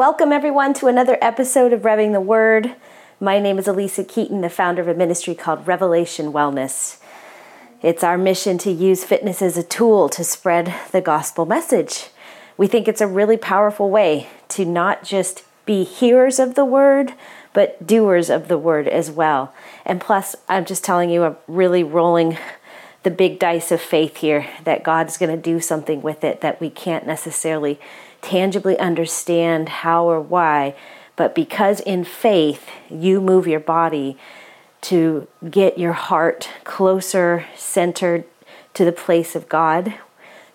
Welcome, everyone, to another episode of Revving the Word. My name is Alisa Keeton, the founder of a ministry called Revelation Wellness. It's our mission to use fitness as a tool to spread the gospel message. We think it's a really powerful way to not just be hearers of the word, but doers of the word as well. And plus, I'm just telling you, I'm really rolling the big dice of faith here that God's going to do something with it that we can't necessarily tangibly understand how or why, but because in faith you move your body to get your heart closer, centered to the place of God,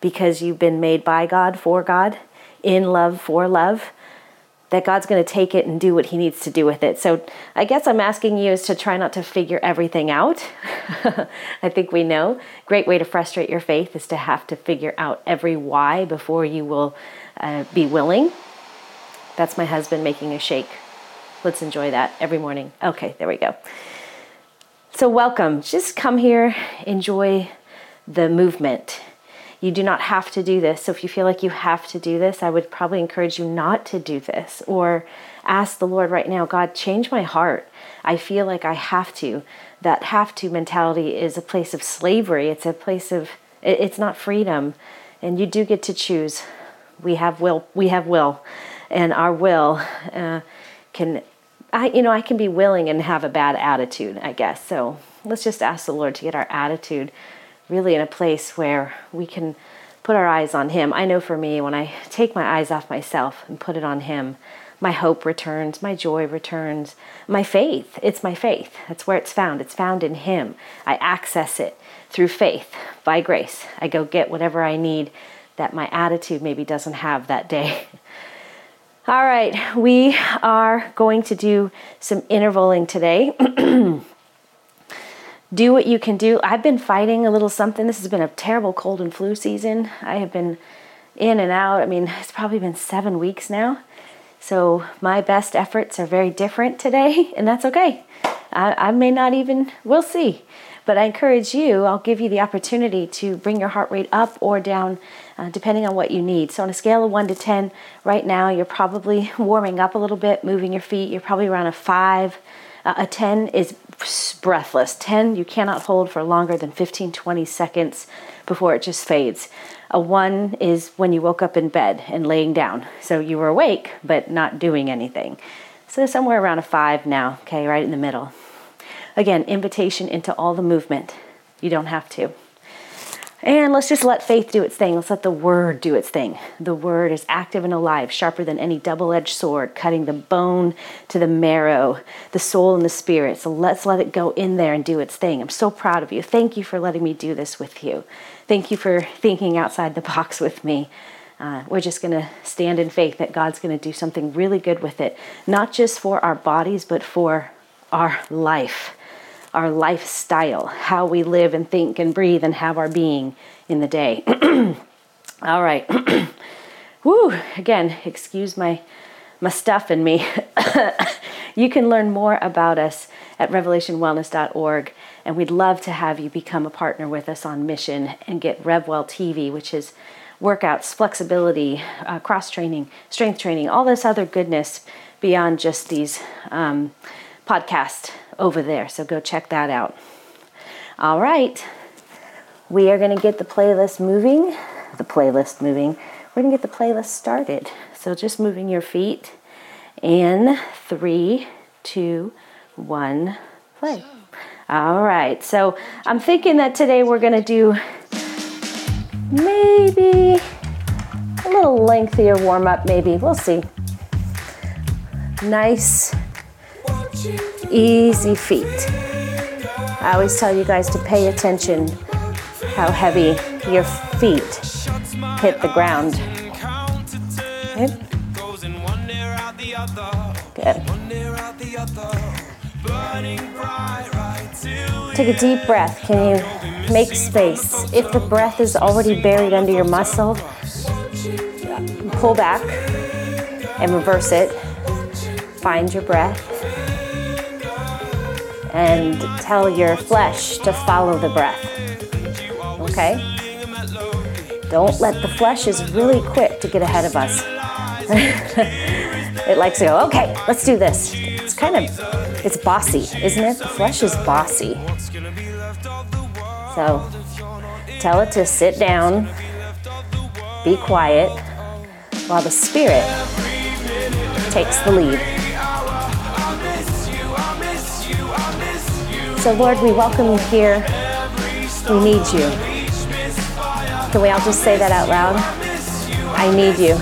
because you've been made by God, for God, in love, for love, that God's going to take it and do what He needs to do with it. So I guess I'm asking you is to try not to figure everything out. I think we know. Great way to frustrate your faith is to have to figure out every why before you will uh, be willing. That's my husband making a shake. Let's enjoy that every morning. Okay, there we go. So, welcome. Just come here, enjoy the movement. You do not have to do this. So, if you feel like you have to do this, I would probably encourage you not to do this or ask the Lord right now, God, change my heart. I feel like I have to. That have to mentality is a place of slavery, it's a place of, it's not freedom. And you do get to choose we have will we have will. And our will uh, can i you know i can be willing and have a bad attitude i guess. So let's just ask the lord to get our attitude really in a place where we can put our eyes on him. I know for me when i take my eyes off myself and put it on him my hope returns my joy returns my faith it's my faith. That's where it's found. It's found in him. I access it through faith. By grace i go get whatever i need that my attitude maybe doesn't have that day. All right, we are going to do some intervaling today. do what you can do. I've been fighting a little something. This has been a terrible cold and flu season. I have been in and out. I mean, it's probably been seven weeks now. So my best efforts are very different today, and that's okay. I, I may not even, we'll see. But I encourage you, I'll give you the opportunity to bring your heart rate up or down uh, depending on what you need. So, on a scale of 1 to 10, right now you're probably warming up a little bit, moving your feet. You're probably around a 5. Uh, a 10 is breathless. 10 you cannot hold for longer than 15 20 seconds before it just fades. A 1 is when you woke up in bed and laying down. So you were awake but not doing anything. So somewhere around a 5 now, okay, right in the middle. Again, invitation into all the movement. You don't have to. And let's just let faith do its thing. Let's let the word do its thing. The word is active and alive, sharper than any double edged sword, cutting the bone to the marrow, the soul and the spirit. So let's let it go in there and do its thing. I'm so proud of you. Thank you for letting me do this with you. Thank you for thinking outside the box with me. Uh, we're just going to stand in faith that God's going to do something really good with it, not just for our bodies, but for our life our lifestyle, how we live and think and breathe and have our being in the day. All right. Woo, again, excuse my my stuff in me. you can learn more about us at revelationwellness.org and we'd love to have you become a partner with us on mission and get RevWell TV, which is workouts, flexibility, uh, cross training, strength training, all this other goodness beyond just these um, podcasts over there. So go check that out. All right. We are going to get the playlist moving. The playlist moving. We're going to get the playlist started. So just moving your feet in three, two, one, play. All right. So I'm thinking that today we're going to do maybe a little lengthier warm up, maybe. We'll see. Nice easy feet. I always tell you guys to pay attention how heavy your feet hit the ground. Okay. Good. Take a deep breath. Can you make space? If the breath is already buried under your muscle, pull back and reverse it. Find your breath and tell your flesh to follow the breath. Okay? Don't let the flesh is really quick to get ahead of us. it likes to go, okay, let's do this. It's kind of, it's bossy, isn't it? The flesh is bossy. So tell it to sit down, be quiet, while the Spirit takes the lead. So, Lord, we welcome you here. We need you. Can we all just say that out loud? I need you.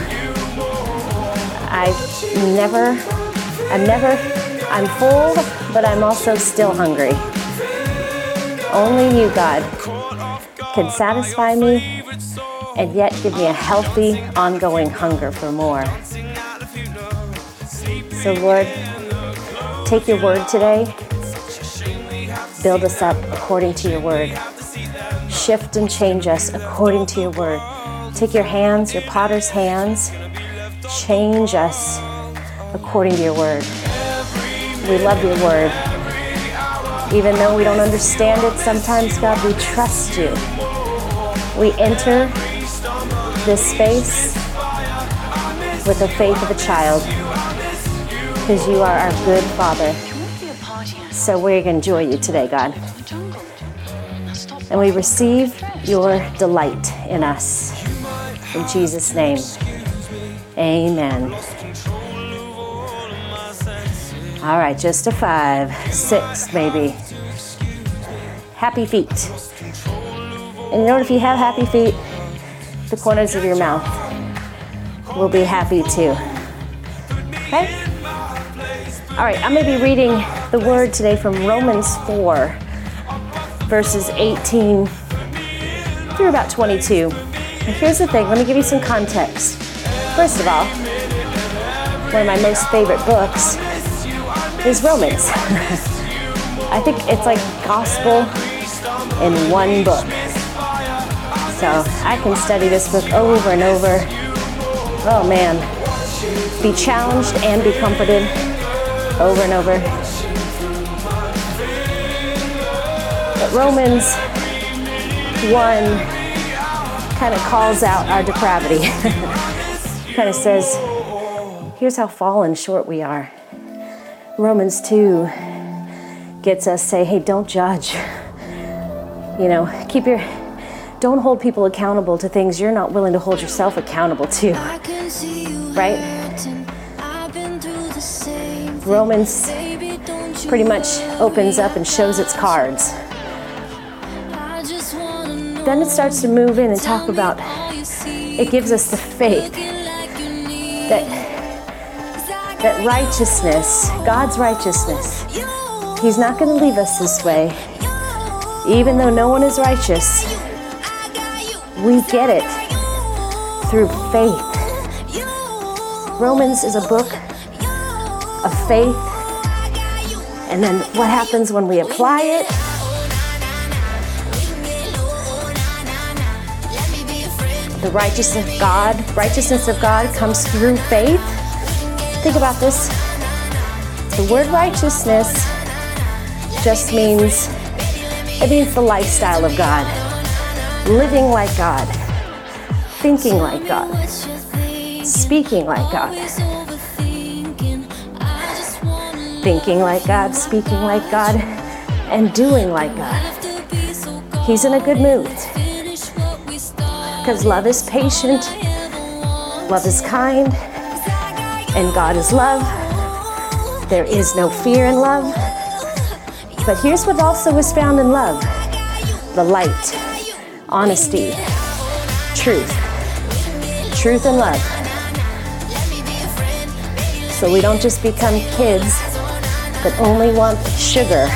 I've never, I'm never, I'm full, but I'm also still hungry. Only you, God, can satisfy me and yet give me a healthy, ongoing hunger for more. So, Lord, take your word today, build us up according to your word, shift and change us according to your word. Take your hands, your potter's hands, change us according to your word. We love your word. Even though we don't understand it sometimes, God, we trust you. We enter this space with the faith of a child because you are our good Father. So to enjoy you today, God. And we receive your delight in us. In Jesus' name, amen. All right, just a five, six maybe. Happy feet. And you know what? If you have happy feet, the corners of your mouth will be happy too. Okay? All right, I'm going to be reading the word today from Romans 4, verses 18 through about 22. Now, here's the thing let me give you some context. First of all, one of my most favorite books is Romans. I think it's like gospel in one book. So I can study this book over and over. Oh man. Be challenged and be comforted over and over. But Romans 1 kind of calls out our depravity. kind of says, here's how fallen short we are. Romans 2 gets us say, hey, don't judge. You know, keep your don't hold people accountable to things you're not willing to hold yourself accountable to. Right? Romans pretty much opens up and shows its cards. Then it starts to move in and talk about it gives us the faith that that righteousness, God's righteousness, He's not going to leave us this way. Even though no one is righteous, we get it through faith. Romans is a book of faith. And then what happens when we apply it? The righteousness of God, righteousness of God comes through faith. Think about this. The word righteousness just means it means the lifestyle of God living like God, thinking like God, speaking like God, thinking like God, speaking like God, and doing like God. He's in a good mood because love is patient, love is kind, and God is love. There is no fear in love. But here's what also is found in love the light honesty, truth, truth and love. So we don't just become kids that only want sugar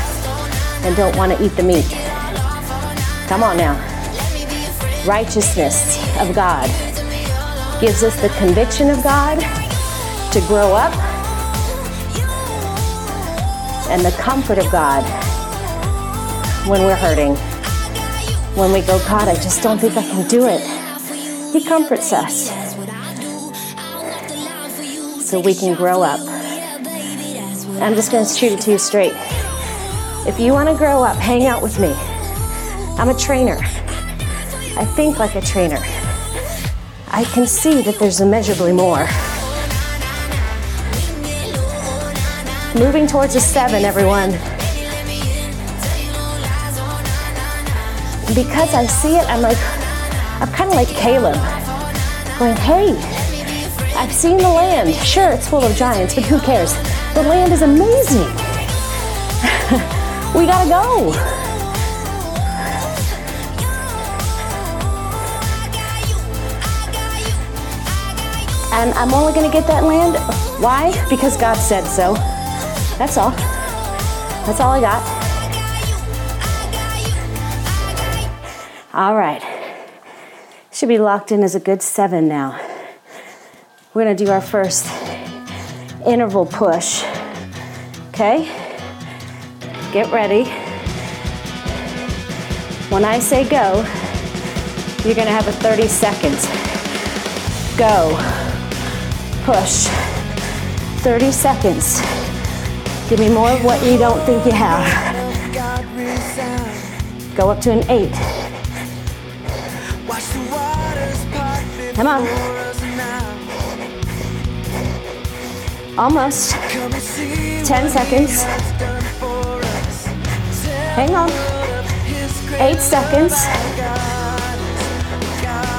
and don't want to eat the meat. Come on now. Righteousness of God gives us the conviction of God to grow up and the comfort of God when we're hurting when we go, God, I just don't think I can do it. He comforts us so we can grow up. I'm just going to shoot it to you straight. If you want to grow up, hang out with me. I'm a trainer. I think like a trainer. I can see that there's immeasurably more. Moving towards a seven, everyone. Because I see it, I'm like, I'm kind of like Caleb, going, hey, I've seen the land. Sure, it's full of giants, but who cares? The land is amazing. we gotta go. And I'm only gonna get that land. Why? Because God said so. That's all. That's all I got. All right. Should be locked in as a good seven now. We're gonna do our first interval push. Okay? Get ready. When I say go, you're gonna have a 30 seconds. Go. Push. 30 seconds. Give me more of what you don't think you have. Go up to an eight. Come on. Almost. 10 seconds. Hang on. Eight seconds.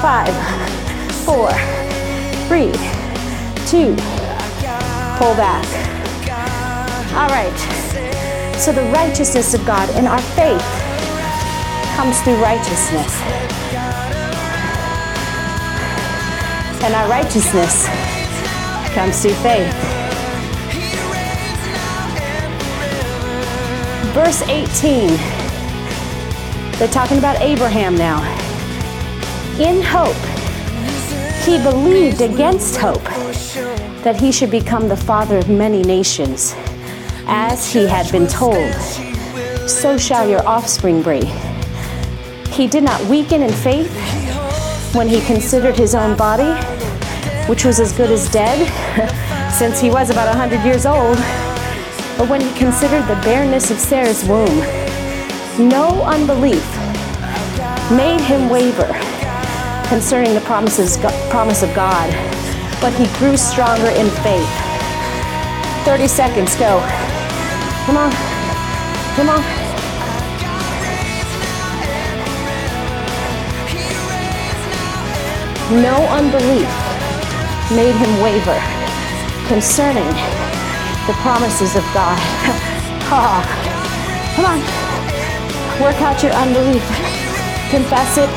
Five, four, three, two, pull back. All right. So the righteousness of God and our faith comes through righteousness. And our righteousness comes through faith. Verse 18. They're talking about Abraham now. In hope, he believed against hope that he should become the father of many nations. As he had been told, so shall your offspring be. He did not weaken in faith when he considered his own body, which was as good as dead, since he was about 100 years old but when he considered the bareness of Sarah's womb, no unbelief made him waver concerning the promises, promise of God, but he grew stronger in faith. 30 seconds, go. Come on, come on. No unbelief made him waver concerning the promises of God. oh, come on. Work out your unbelief. Confess it.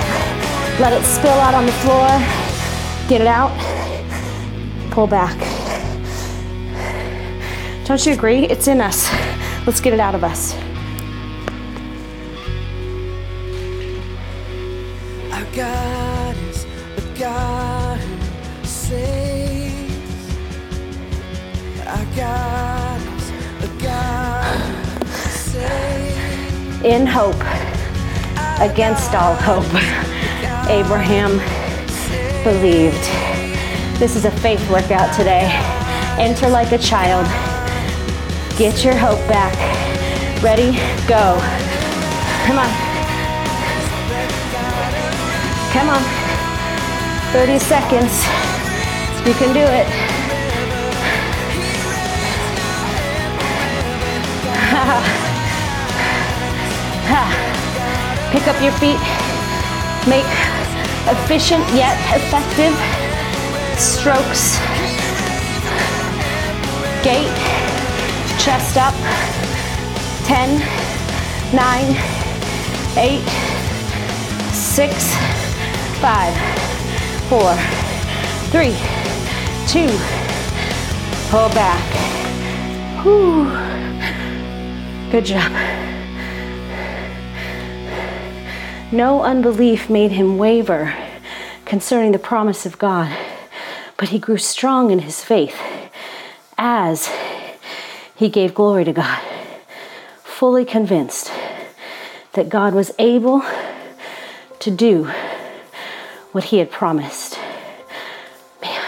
Let it spill out on the floor. Get it out. Pull back. Don't you agree? It's in us. Let's get it out of us. In hope, against all hope, Abraham believed. This is a faith workout today. Enter like a child. Get your hope back. Ready? Go. Come on. Come on. 30 seconds. You can do it. Pick up your feet. Make efficient yet effective strokes. Gait, chest up. 10, 9, 8, 6, 5, 4, 3, 2, pull back. Whew. Good job. No unbelief made him waver concerning the promise of God, but he grew strong in his faith as he gave glory to God, fully convinced that God was able to do what he had promised. Man,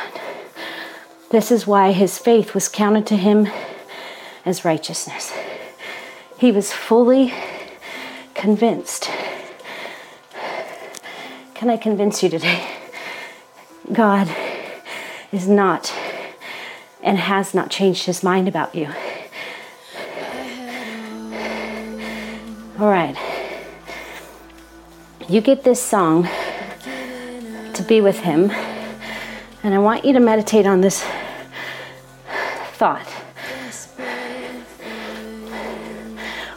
this is why his faith was counted to him as righteousness. He was fully convinced can I convince you today? God is not and has not changed his mind about you. All right. You get this song to be with him, and I want you to meditate on this thought.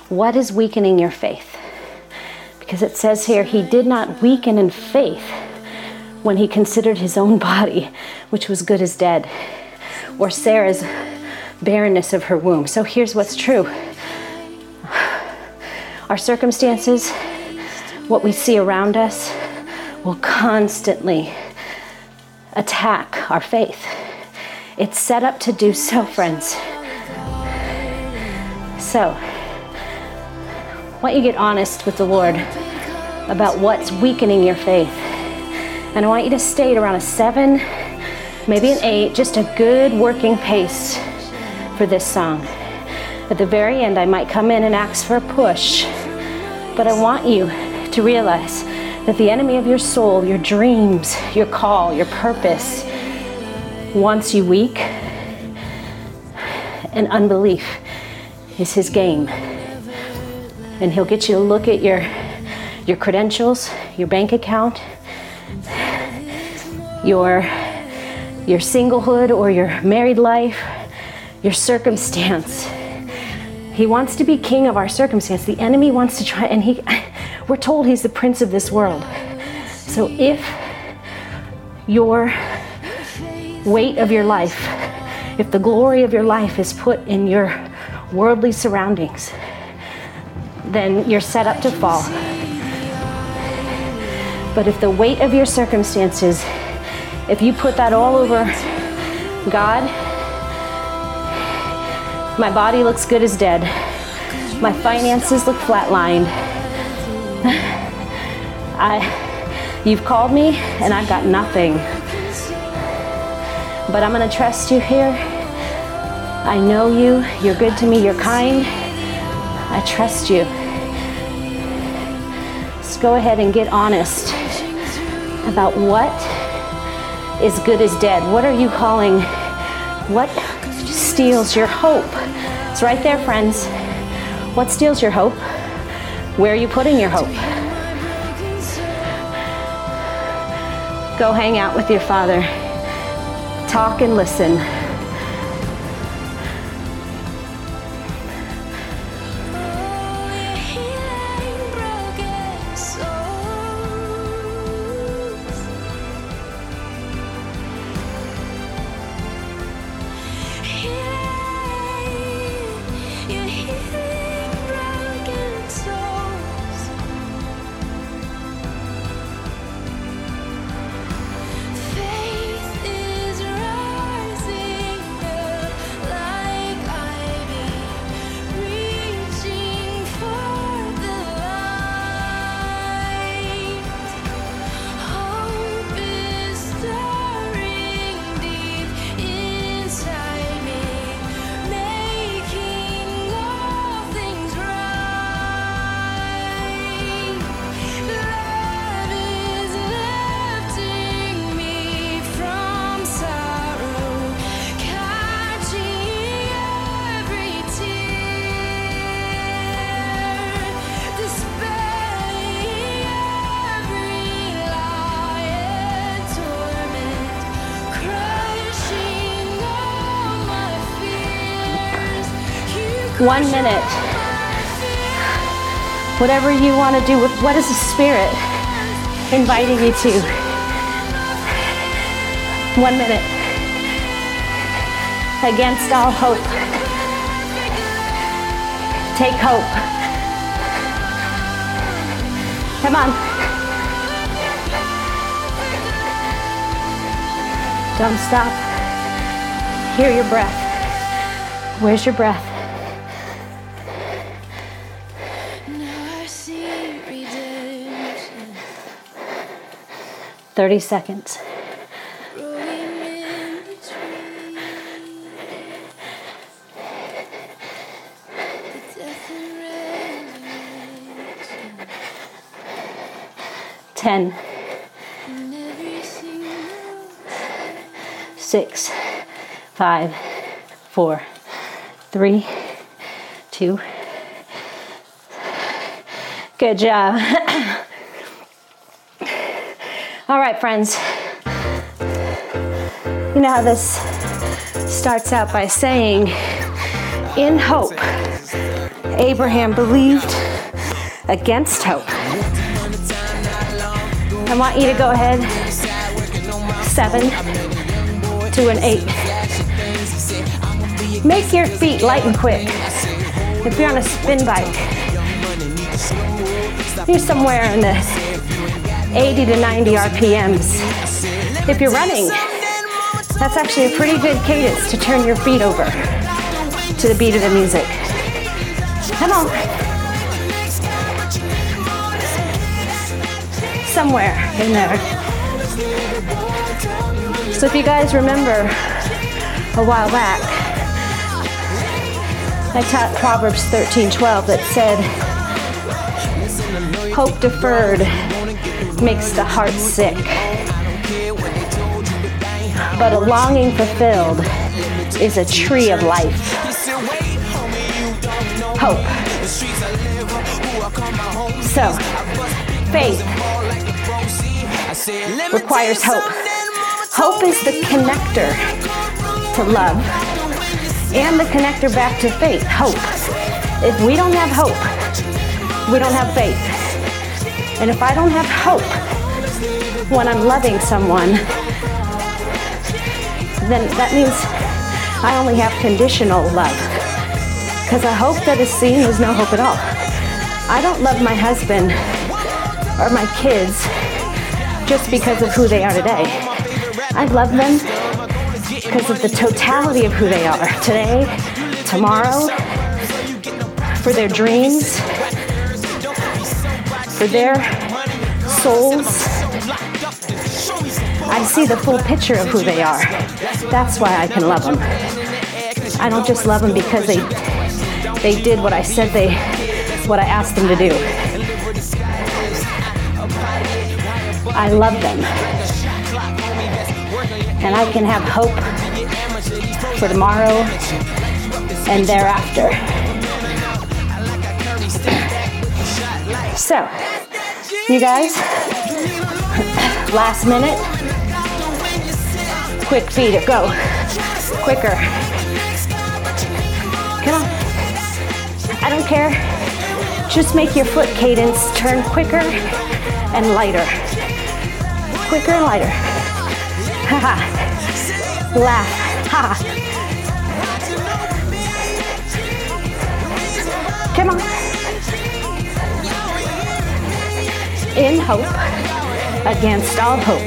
What is weakening your faith? Because it says here, He did not weaken in faith when He considered His own body, which was good as dead, or Sarah's barrenness of her womb. So here's what's true our circumstances, what we see around us, will constantly attack our faith. It's set up to do so, friends. So, want you to get honest with the Lord about what's weakening your faith. And I want you to stay at around a seven, maybe an eight, just a good working pace for this song. At the very end, I might come in and ask for a push, but I want you to realize that the enemy of your soul, your dreams, your call, your purpose, wants you weak, and unbelief is his game. And he'll get you to look at your, your credentials, your bank account, your, your singlehood or your married life, your circumstance. He wants to be king of our circumstance. The enemy wants to try, and he, we're told he's the prince of this world. So if your weight of your life, if the glory of your life is put in your worldly surroundings, then you're set up to fall. But if the weight of your circumstances, if you put that all over God, my body looks good as dead. My finances look flatlined. I, you've called me and I've got nothing. But I'm going to trust you here. I know you. You're good to me. You're kind. I trust you. Just go ahead and get honest about what is good as dead. What are you calling? What steals your hope? It's right there, friends. What steals your hope? Where are you putting your hope? Go hang out with your father. Talk and listen. One minute. Whatever you want to do with what is the Spirit inviting you to? One minute. Against all hope. Take hope. Come on. Don't stop. Hear your breath. Where's your breath? 30 seconds. Ten, six, five, four, three, two, Good job. All right, friends. You know how this starts out by saying, in hope, Abraham believed against hope. I want you to go ahead, seven to an eight. Make your feet light and quick. If you're on a spin bike, you're somewhere in the 80 to 90 RPMs. If you're running, that's actually a pretty good cadence to turn your feet over to the beat of the music. Come on. Somewhere in there. So if you guys remember a while back, I taught Proverbs 13:12 that said, "Hope deferred makes the heart sick, but a longing fulfilled is a tree of life." Hope. So, faith requires hope. Hope is the connector to love and the connector back to faith. Hope. If we don't have hope, we don't have faith. And if I don't have hope when I'm loving someone, then that means I only have conditional love. Because a hope that is seen is no hope at all. I don't love my husband or my kids just because of who they are today. I love them because of the totality of who they are today, tomorrow, for their dreams, for their souls. I see the full picture of who they are. That's why I can love them. I don't just love them because they they did what I said they what I asked them to do. I love them. And I can have hope for tomorrow and thereafter. So, you guys, last minute, quick feet, go. Quicker. Come on. I don't care. Just make your foot cadence turn quicker and lighter. Quicker and lighter. Ha ha. Laugh. Ha ha. Come on. In hope, against all hope,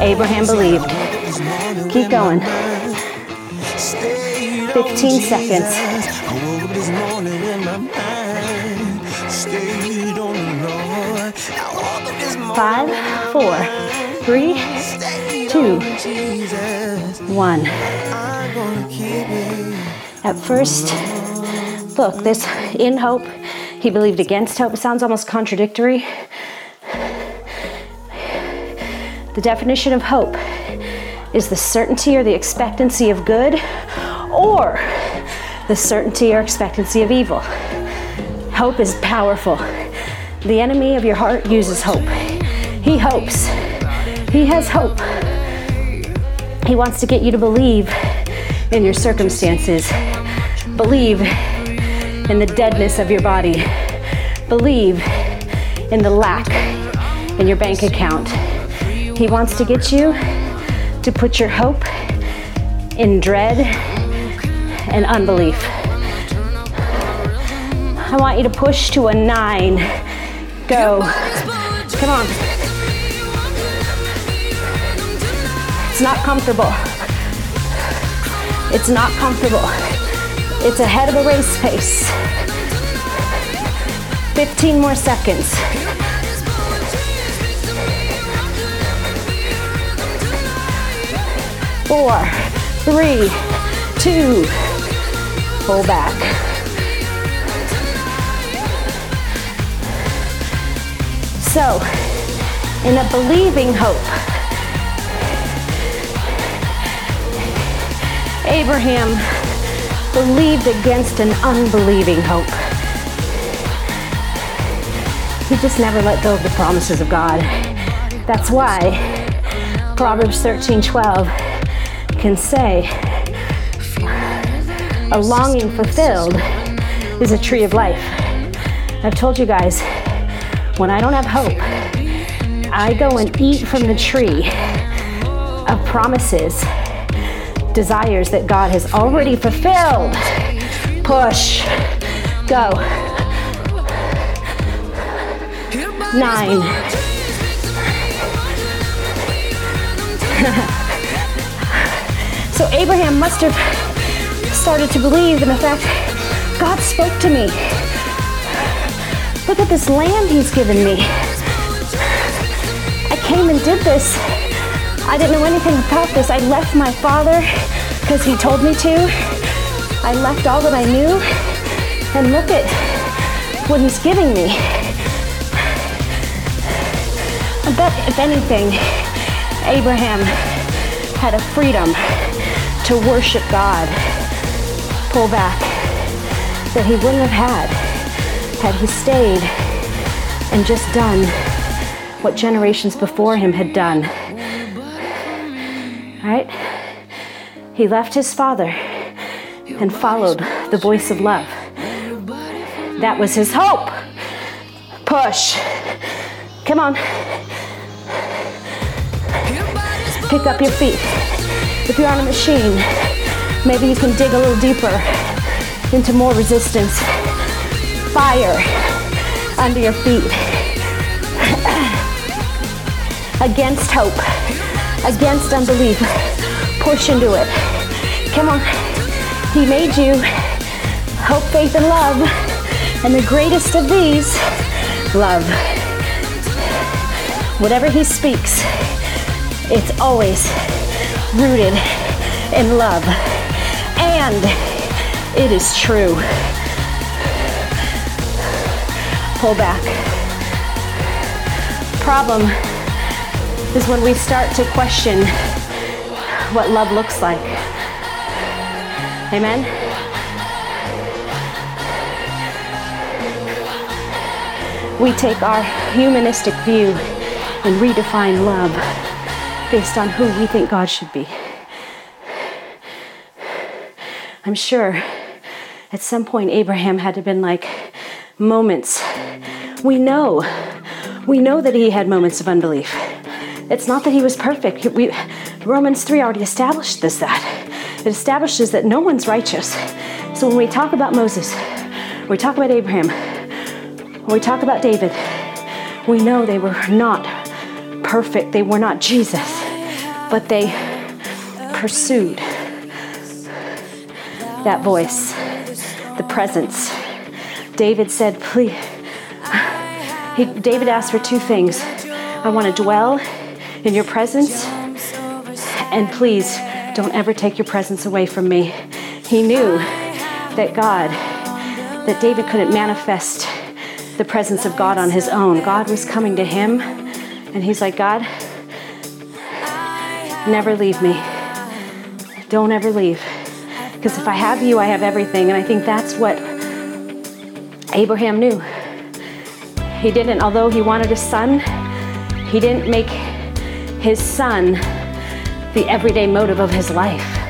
Abraham believed. Keep going. 15 seconds. Five, four, three, two, one. At first, look, this in hope, he believed against hope. It sounds almost contradictory. The definition of hope is the certainty or the expectancy of good or the certainty or expectancy of evil. Hope is powerful. The enemy of your heart uses hope. He hopes. He has hope. He wants to get you to believe in your circumstances, believe in the deadness of your body, believe in the lack in your bank account. He wants to get you to put your hope in dread and unbelief. I want you to push to a nine. Go. Come on. It's not comfortable. It's not comfortable. It's ahead of a race pace. 15 more seconds. Four, three, two, pull back. So, in a believing hope, Abraham believed against an unbelieving hope. he just never let go of the promises of God. That's why Proverbs 13 12 can say, A longing fulfilled is a tree of life. I've told you guys, when I don't have hope, I go and eat from the tree of promises, desires that God has already fulfilled. Push. Go. Nine. so Abraham must have started to believe in the fact God spoke to me. Look at this land he's given me. I came and did this. I didn't know anything about this. I left my father because he told me to. I left all that I knew. And look at what he's giving me. I bet, if anything, Abraham had a freedom to worship God, pull back, that he wouldn't have had had he stayed and just done what generations before him had done. Right? He left his father and followed the voice of love. That was his hope. Push. Come on. Pick up your feet. If you're on a machine, maybe you can dig a little deeper into more resistance. Fire under your feet. against hope, against unbelief. Push into it. Come on. He made you hope, faith, and love. And the greatest of these, love. Whatever he speaks, it's always rooted in love. And it is true. Pull back. Problem is when we start to question what love looks like. Amen? We take our humanistic view and redefine love based on who we think God should be. I'm sure at some point Abraham had to have been like moments. We know, we know that he had moments of unbelief. It's not that he was perfect. We, Romans 3 already established this that. It establishes that no one's righteous. So when we talk about Moses, we talk about Abraham, when we talk about David, we know they were not perfect. They were not Jesus, but they pursued that voice, the presence. David said, please, he, David asked for two things. I want to dwell in your presence, and please don't ever take your presence away from me. He knew that God, that David couldn't manifest the presence of God on his own. God was coming to him, and he's like, God, never leave me. Don't ever leave. Because if I have you, I have everything. And I think that's what Abraham knew. He didn't, although he wanted a son, he didn't make his son the everyday motive of his life.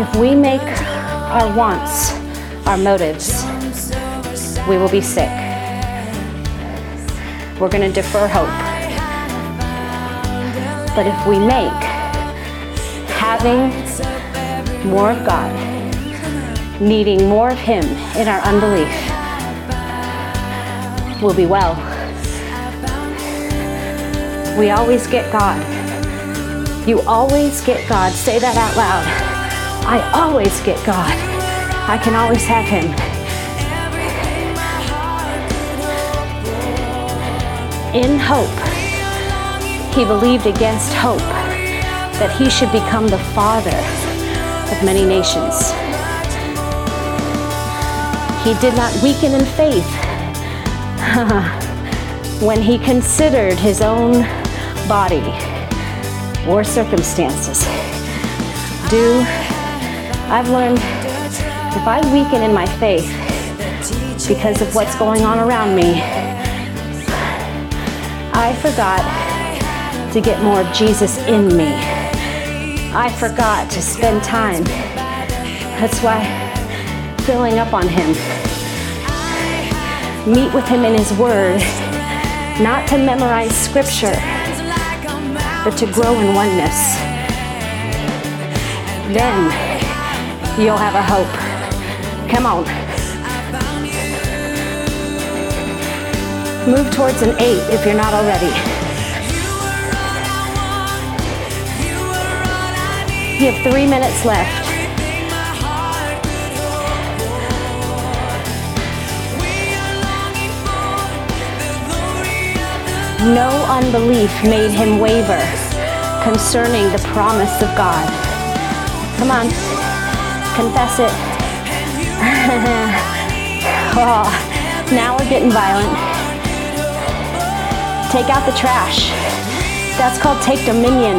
If we make our wants our motives, we will be sick. We're going to defer hope. But if we make having more of God, needing more of Him in our unbelief, we'll be well. We always get God. You always get God. Say that out loud. I always get God. I can always have Him. In hope, he believed against hope that he should become the father of many nations. He did not weaken in faith, when he considered his own body or circumstances. Do I've learned if I weaken in my faith because of what's going on around me, I forgot to get more of Jesus in me. I forgot to spend time. That's why filling up on Him, meet with Him in His Word, not to memorize Scripture, but to grow in oneness. Then you'll have a hope. Come on. Move towards an eight if you're not already. You have three minutes left. No unbelief made him waver concerning the promise of God. Come on, confess it. oh, now we're getting violent. Take out the trash. That's called take dominion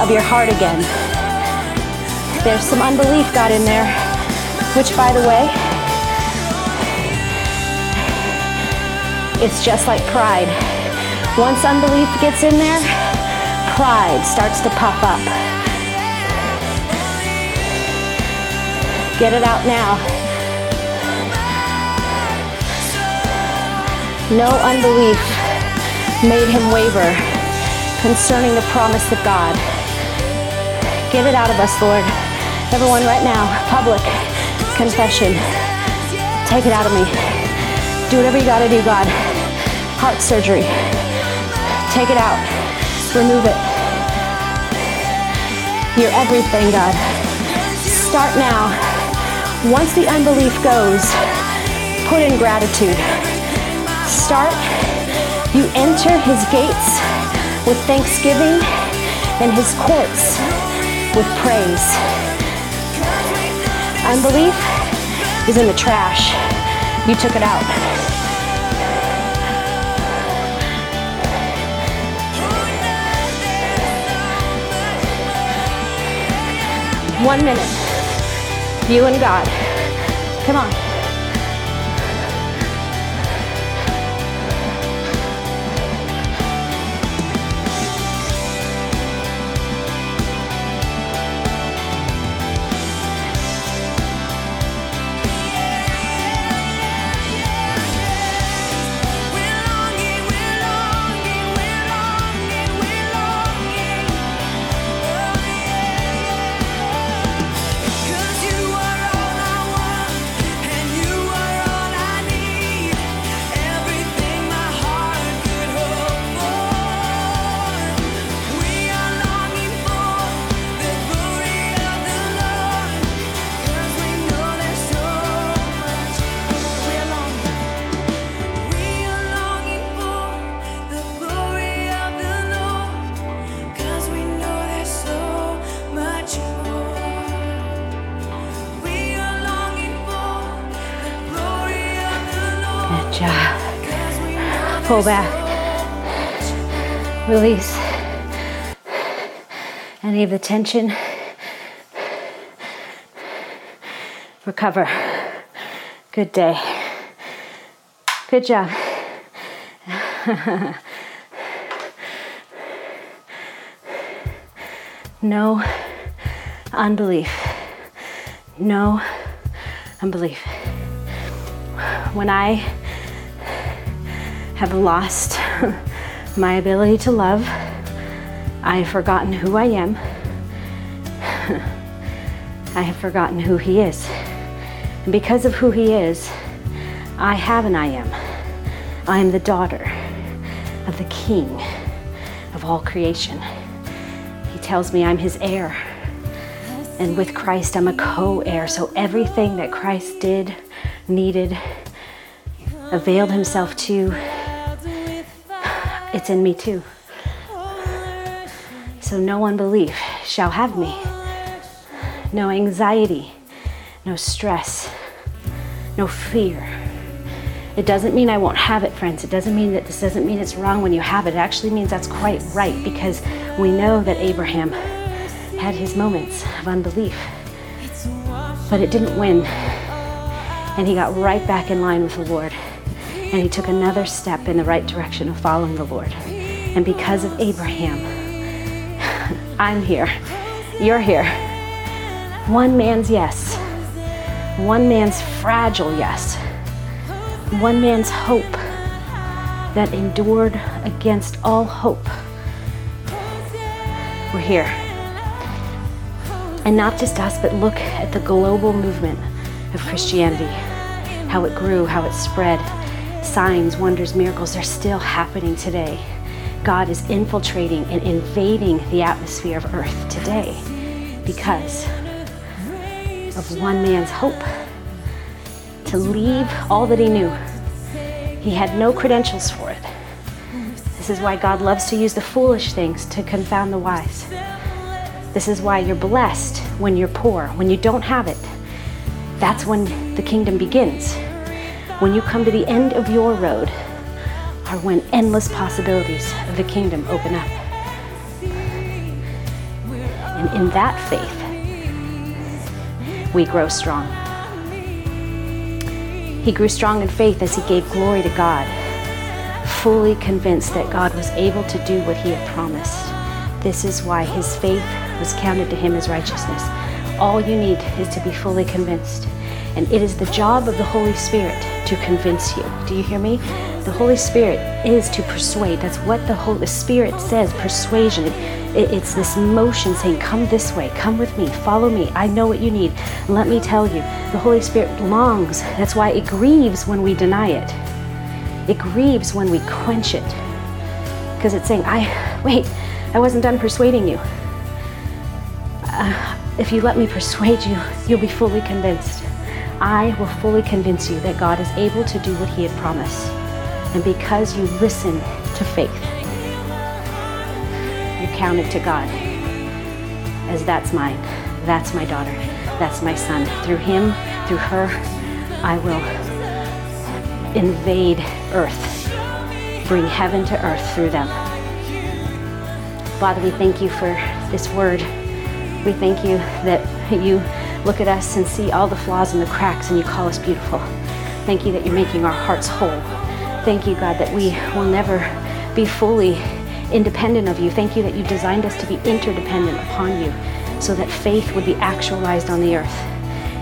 of your heart again. There's some unbelief got in there, which, by the way, it's just like pride. Once unbelief gets in there, pride starts to pop up. Get it out now. No unbelief made him waver concerning the promise of God. Get it out of us, Lord. Everyone, right now, public confession. Take it out of me. Do whatever you gotta do, God. Heart surgery. Take it out. Remove it. You're everything, God. Start now. Once the unbelief goes, put in gratitude. Start you enter his gates with thanksgiving and his courts with praise. Unbelief is in the trash. You took it out. One minute. You and God. Come on. Pull back, release any of the tension, recover. Good day. Good job. no unbelief. No unbelief. When I have lost my ability to love. I have forgotten who I am. I have forgotten who He is. And because of who He is, I have an I am. I am the daughter of the King of all creation. He tells me I'm His heir. And with Christ, I'm a co heir. So everything that Christ did, needed, availed Himself to, it's in me too. So no unbelief shall have me. No anxiety, no stress, no fear, It doesn't mean I won't have it, friends. It doesn't mean that this doesn't mean it's wrong when you have it. It actually means that's quite right because we know that Abraham had his moments of unbelief. But it didn't win. And he got right back in line with the Lord. And he took another step in the right direction of following the Lord. And because of Abraham, I'm here. You're here. One man's yes. One man's fragile yes. One man's hope that endured against all hope. We're here. And not just us, but look at the global movement of Christianity, how it grew, how it spread. Signs, wonders, miracles, they're still happening today. God is infiltrating and invading the atmosphere of earth today because of one man's hope to leave all that he knew. He had no credentials for it. This is why God loves to use the foolish things to confound the wise. This is why you're blessed when you're poor, when you don't have it. That's when the kingdom begins. When you come to the end of your road, are when endless possibilities of the kingdom open up. And in that faith, we grow strong. He grew strong in faith as he gave glory to God, fully convinced that God was able to do what he had promised. This is why his faith was counted to him as righteousness. All you need is to be fully convinced. And it is the job of the Holy Spirit to convince you. Do you hear me? The Holy Spirit is to persuade. That's what the Holy Spirit says persuasion. it's this motion saying, Come this way, come with me, follow me. I know what you need. Let me tell you. The Holy Spirit longs. That's why it grieves when we deny it, it grieves when we quench it. Because it's saying, I, wait, I wasn't done persuading you. Uh, if you let me persuade you, you'll be fully convinced. I will fully convince you that God is able to do what He had promised. And because you listen to faith, you're counted to God as that's mine, that's my daughter, that's my son. Through him, through her, I will invade earth, bring heaven to earth through them. Father, we thank you for this word. We thank you that you look at us and see all the flaws and the cracks and you call us beautiful. Thank you that you're making our hearts whole. Thank you, God, that we will never be fully independent of you. Thank you that you designed us to be interdependent upon you so that faith would be actualized on the earth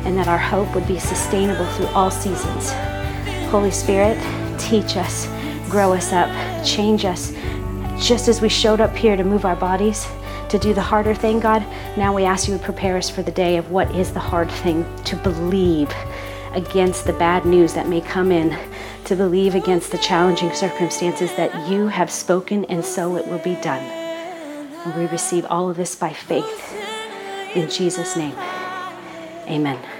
and that our hope would be sustainable through all seasons. Holy Spirit, teach us, grow us up, change us just as we showed up here to move our bodies, to do the harder thing, God, now we ask you to prepare us for the day of what is the hard thing to believe against the bad news that may come in, to believe against the challenging circumstances that you have spoken, and so it will be done. And we receive all of this by faith. In Jesus' name, amen.